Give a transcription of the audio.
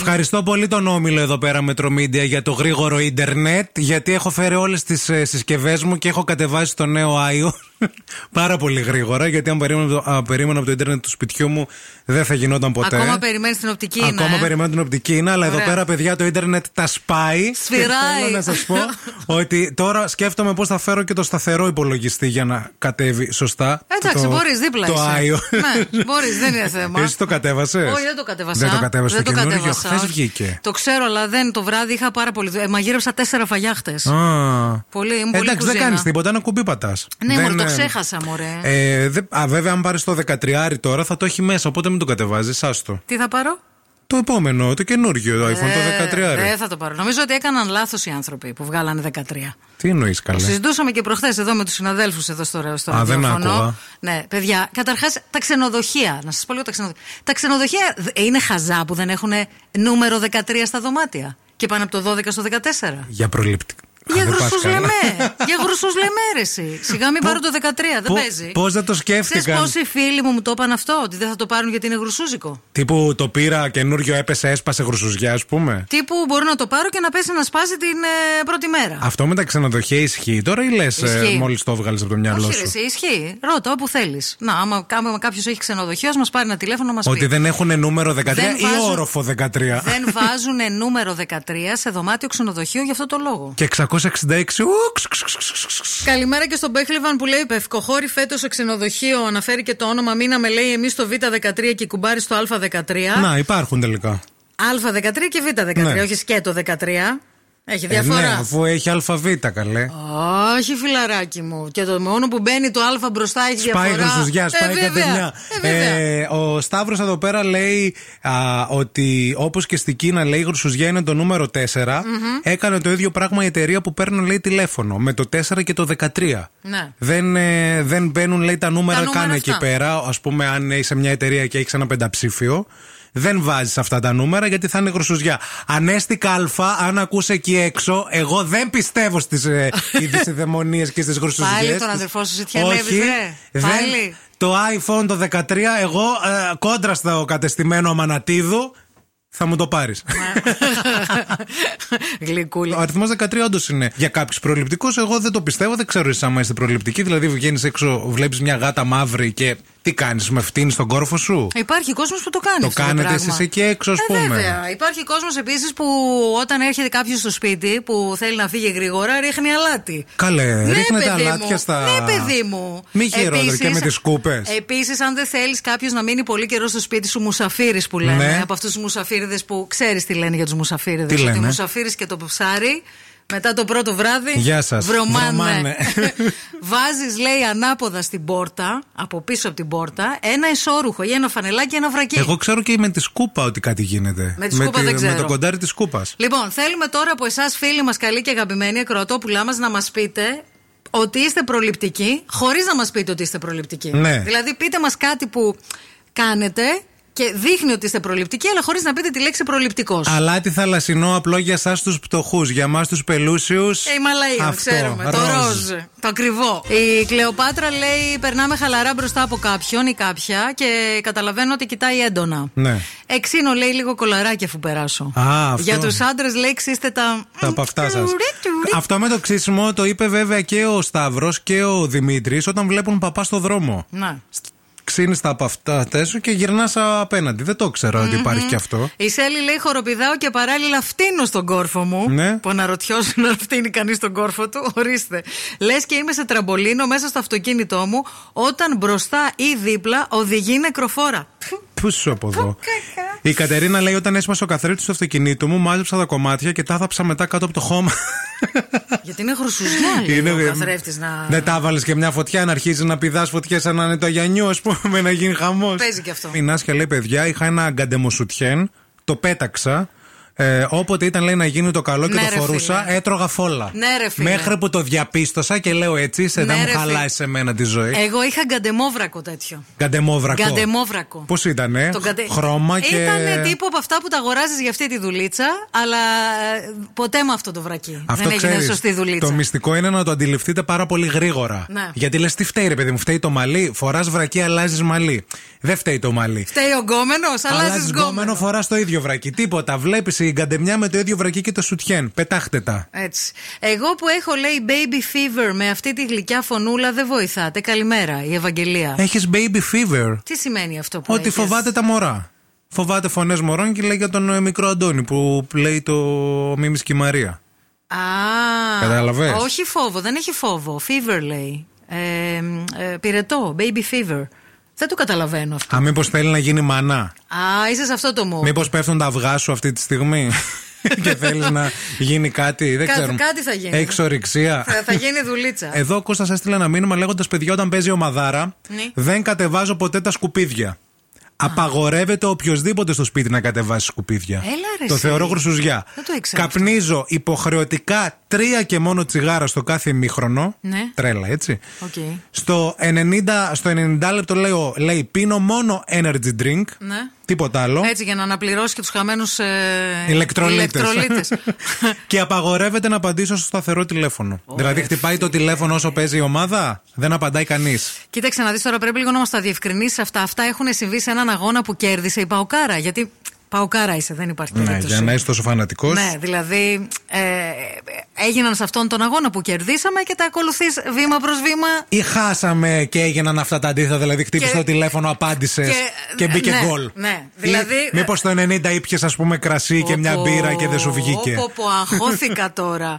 Ευχαριστώ πολύ τον Όμιλο εδώ πέρα Μετρομίντια για το γρήγορο ίντερνετ. Γιατί έχω φέρει όλες τις ε, συσκευές μου και έχω κατεβάσει το νέο Άιο. Πάρα πολύ γρήγορα. Γιατί αν περίμενα, περίμενα από το ίντερνετ του σπιτιού μου δεν θα γινόταν ποτέ. Ακόμα περιμένεις την οπτική είναι. Ακόμα ε; περιμένω την οπτική είναι, αλλά Ωραία. εδώ πέρα, παιδιά, το ίντερνετ τα σπάει. Σφυράει. Και θέλω να σας πω ότι τώρα σκέφτομαι πώς θα φέρω και το σταθερό υπολογιστή για να κατέβει σωστά. Εντάξει, το, μπορείς δίπλα Το είσαι. Άιο. Ναι, μπορείς, δεν είναι θέμα. Εσύ το κατέβασες; Όχι, δεν το κατέβασα. Δεν το κατέβασες Δεν το το καινούργιο. κατέβασα, Χθες όχι. βγήκε. Το ξέρω, αλλά δεν το βράδυ είχα πάρα πολύ. Ε, μαγείρεψα τέσσερα φαγιά χτες. Α. Πολύ, είμαι πολύ Εντάξει, δεν κουζίνα. κάνεις τίποτα, ένα κουμπί πατάς. Ναι, μωρέ, το ξέχασα, μωρέ. Ε, δε- α, βέβαια, αν πάρεις το 13 τώρα θα το έχει μέσα, οπότε μην το κατεβάζεις. Άστο. Τι θα πάρω; Το επόμενο, το καινούργιο iPhone, Ε, το 13. Δεν θα το πάρω. Νομίζω ότι έκαναν λάθος οι άνθρωποι που βγάλανε 13. Τι εννοείς Το καλέ. συζητούσαμε και προχθές εδώ με τους συναδέλφους εδώ στο, στο Α, δεν ραδιόφωνο. άκουγα. Ναι, παιδιά, καταρχάς τα ξενοδοχεία. Να σας πω λίγο τα ξενοδοχεία. Τα ξενοδοχεία ε, είναι χαζά που δεν έχουν νούμερο 13 στα δωμάτια. Και πάνε από το 12 στο 14. Για προληπτικά. Για γρουσούς λεμέ. Για γρουσούς λεμέ, Σιγά μην πάρω το 13, δεν παίζει. Πώς δεν το σκέφτηκα. πώ πόσοι φίλοι μου μου το είπαν αυτό, ότι δεν θα το πάρουν γιατί είναι γρουσούζικο; Τύπου το πήρα καινούριο, έπεσε, έσπασε γρουσουζιά, ας πούμε. Τύπου μπορώ να το πάρω και να πέσει να σπάσει την ε, πρώτη μέρα. Αυτό με τα ξενοδοχεία ισχύει τώρα ή λες ε, μόλις το βγάλει από το μυαλό σου; Όχι, ισχύει. Ρώτα όπου θέλεις. Να, άμα, άμα κάποιος έχει ξενοδοχείο, μας πάρει ένα τηλέφωνο μας πει. Ότι δεν έχουν νούμερο 13 δεν ή όροφο 13. Δεν βάζουν νούμερο 13 σε δωμάτιο ξενοδοχείο γι' αυτό το λόγο. Και 600 1966. Καλημέρα και στον Μπέχλιβαν που λέει Πευκοχώρη φέτος σε ξενοδοχείο. Αναφέρει και το όνομα. Μείναμε λέει εμείς στο Β13 και κουμπάρι στο Α13. Να, υπάρχουν τελικά. Α13 και Β13, ναι. όχι σκέτο 13. Έχει Ε, διαφορά; ναι, αφού έχει αλφαβήτα, καλέ. Όχι, φιλαράκι μου. Και το μόνο που μπαίνει το Α μπροστά έχει Σπάει διαφορά. γρουσουζιά, σπάει ε, κάτι βέβαια. μια. Ε, βέβαια. Ε, ο Σταύρος εδώ πέρα λέει α, ότι όπως και στην Κίνα λέει η γρουσουζιά είναι το νούμερο 4. Έκανε το ίδιο πράγμα η εταιρεία που παίρνουν λέει τηλέφωνο με το 4 και το 13. Ναι. Δεν, ε, δεν μπαίνουν λέει τα νούμερα Τα νούμερα καν αυτά. εκεί πέρα. Α πούμε, αν είσαι μια εταιρεία και έχεις ένα πενταψήφιο. Δεν βάζεις αυτά τα νούμερα γιατί θα είναι γρουσουζιά. Ανέστηκα Α, αν ακούς εκεί έξω, εγώ δεν πιστεύω στις ε, ειδησιδαιμονίε και στις γρουσουζιές. Πάλι τον αδερφό σου ζητιανεύεις, Όχι, ρε. δεν- Πάλι. Το iPhone το 13, εγώ ε, κόντρα στο κατεστημένο Αμανατίδου, θα μου το πάρεις. Γλυκούλη. Ο αριθμός 13 όντως είναι για κάποιους προληπτικούς. Εγώ δεν το πιστεύω, δεν ξέρω εσύ άμα είστε προληπτικοί. Δηλαδή, βγαίνεις έξω, βλέπεις μια γάτα μαύρη και τι κάνεις, με φτύνεις τον κόρφο σου; Υπάρχει κόσμος που το κάνει. Το αυτό κάνετε πράγμα. εσείς εκεί έξω, ας Ε, πούμε; Βέβαια. Υπάρχει κόσμος επίσης που όταν έρχεται κάποιος στο σπίτι που θέλει να φύγει γρήγορα, ρίχνει αλάτι. Καλέ, ρίχνετε Ναι, παιδί αλάτια μου. στα. Ναι, παιδί μου. Μη χειρότερο και με τις κούπες. Επίσης, αν δεν θέλεις κάποιος να μείνει πολύ καιρό στο σπίτι σου, μουσαφίρις που λένε. Ναι. Από αυτούς τους μουσαφίριδες που ξέρεις τι λένε για τους μουσαφίριδες. Τι Ότι λένε; μουσαφίρι και το ψάρι. Μετά το πρώτο βράδυ. Γεια σας. Βρωμάνε. Βρωμάνε. Βάζεις, λέει, ανάποδα στην πόρτα, από πίσω από την πόρτα, ένα ισόρουχο ή ένα φανελάκι, ένα βρακί. Εγώ ξέρω και με τη σκούπα ότι κάτι γίνεται. Με τη σκούπα δεν ξέρω. Με το κοντάρι της σκούπας. Λοιπόν, θέλουμε τώρα από εσάς, φίλοι μας, καλοί και αγαπημένοι ακροατόπουλά μας, να μας πείτε ότι είστε προληπτικοί, χωρίς να μας πείτε ότι είστε προληπτικοί. Ναι. Δηλαδή, πείτε μας κάτι που κάνετε και δείχνει ότι είστε προληπτικοί, αλλά χωρίς να πείτε τη λέξη προληπτικός. Αλάτι θαλασσινό απλό για εσάς τους πτωχού. Για εμάς τους πελούσιους. Ε, η Μαλαία, ξέρουμε. Το ροζ. Το ακριβό. Η Κλεοπάτρα λέει: Περνάμε χαλαρά μπροστά από κάποιον ή κάποια και καταλαβαίνω ότι κοιτάει έντονα. Ναι. Εξήνω λέει λίγο κολαράκι αφού περάσω. Α, αυτό. Για τους άντρες λέει: Ξύστε τα. Τα από αυτά σας. Τουρί, τουρί. Αυτό με το ξύσιμο το είπε βέβαια και ο Σταύρος και ο Δημήτρης όταν βλέπουν παπά στο δρόμο. Να. Ξύνεις τα από αυτά σου και γυρνάς απέναντι. Δεν το ξέρω ότι υπάρχει και αυτό. Η Σέλη λέει: Χοροπηδάω και παράλληλα φτύνω στον κόρφο μου. Ναι. Που αναρωτιώσουν να φτύνει κανείς τον κόρφο του. Ορίστε. Λες και είμαι σε τραμπολίνο μέσα στο αυτοκίνητό μου όταν μπροστά ή δίπλα οδηγεί νεκροφόρα. Πού σου από εδώ; Η Κατερίνα λέει: Όταν έσπασε ο καθρέφτης του αυτοκινήτου μου, μάζεψα τα κομμάτια και τα θάψα μετά κάτω από το χώμα. Γιατί είναι χρυσουζιά, λέει Είναι- ο καθρέφτης να. Δεν τα βάλες και μια φωτιά να αρχίζεις να πηδάς φωτιές σαν να είναι το Αγιανιού, ας πούμε, να γίνει χαμός. Παίζει και αυτό. Η Νάσια λέει: Παιδιά, είχα ένα γκαντεμοσουτιέν, το πέταξα. Ε, όποτε ήταν λέει να γίνει το καλό και Ναι, το ρε, φορούσα, φίλε. έτρωγα φόλα. Ναι, ρε, φίλε. Μέχρι που το διαπίστωσα και λέω έτσι, είσαι, δεν Ναι, μου ρε, χαλάει φίλε. σε μένα τη ζωή. Εγώ είχα γκαντεμόβρακο τέτοιο. Γκαντεμόβρακο. Γκαντεμόβρακο. Πώς ήτανε, Το κατε- χρώμα και. Ήταν τύπο από αυτά που τα αγοράζεις για αυτή τη δουλίτσα, αλλά ε, ποτέ με αυτό το βρακί. Αυτό δεν έγινε ξέρεις, σωστή δουλίτσα. Το μυστικό είναι να το αντιληφθείτε πάρα πολύ γρήγορα. Ναι. Γιατί λες, τι φταίει, ρε παιδί μου, φταίει το μαλλί. Φοράς βρακί, αλλάζεις μαλλί. Δεν φταίει το μαλλί. Φταίει ο γκόμενος, αλλάζεις Αλλάζεις γκόμενο. γκόμενο, φοράς το ίδιο βρακί. Τίποτα. Βλέπεις η γκαντεμιά με το ίδιο βρακί και το σουτιέν. Πετάχτε τα. Έτσι. Εγώ που έχω λέει baby fever με αυτή τη γλυκιά φωνούλα δεν βοηθάτε. Καλημέρα, η Ευαγγελία. Έχεις baby fever; Τι σημαίνει αυτό που Ότι έχεις; φοβάται τα μωρά. Φοβάται φωνές μωρών και λέει για τον ε, μικρό Αντώνη που λέει το Μίμης και η Μαρία. Α, Κατάλαβες; Όχι φόβο, δεν έχει φόβο. Fever λέει. Ε, ε, πυρετό, baby fever. Δεν το καταλαβαίνω αυτό. Α, μήπως θέλει να γίνει μανά. Α, είσαι σε αυτό το μου. Μήπως πέφτουν τα αυγά σου αυτή τη στιγμή; Και θέλεις να γίνει κάτι; Δεν Κα- ξέρω. κάτι θα γίνει. Έχει ορυξία. Θα, θα γίνει δουλίτσα. Εδώ ο Κώστας έστειλε ένα μήνυμα λέγοντας: Παιδιά, όταν παίζει ομαδάρα, Ναι. δεν κατεβάζω ποτέ τα σκουπίδια. Απαγορεύεται οποιοδήποτε στο σπίτι να κατεβάσει σκουπίδια. Έλα, ρε, το εσύ. θεωρώ γρουσουζιά. Δεν το ήξερα Καπνίζω υποχρεωτικά τρία και μόνο τσιγάρα στο κάθε ημίχρονο. Ναι. Τρέλα, έτσι. Οκ. Στο 90, στο 90 λεπτό λέω, λέει πίνω μόνο energy drink. Ναι. Τίποτα άλλο. Έτσι για να αναπληρώσει και τους χαμένους ε, Ηλεκτρολίτες. ηλεκτρολίτες. και απαγορεύεται να απαντήσω στο σταθερό τηλέφωνο. δηλαδή, χτυπάει το τηλέφωνο όσο παίζει η ομάδα, δεν απαντάει κανείς. Κοίταξε να δεις τώρα, πρέπει λίγο να μας τα διευκρινίσεις αυτά. Αυτά έχουν συμβεί σε έναν αγώνα που κέρδισε η Παοκάρα. Γιατί Παοκάρα είσαι, δεν υπάρχει Ναι, περίπτωση. για να είσαι τόσο φανατικός. Ναι, δηλαδή ε, έγιναν σε αυτόν τον αγώνα που κερδίσαμε και τα ακολουθείς βήμα προς βήμα. Ή χάσαμε και έγιναν αυτά τα αντίθετα, δηλαδή χτύπησε Και- το τηλέφωνο, απάντησες και, και- μπήκε ναι, γκολ. ναι, δηλαδή- Μήπως το 90 ήπιες, ας πούμε, κρασί και μια Πω, μπύρα και δεν σου πω, βγήκε. πω, πω, αγχώθηκα τώρα.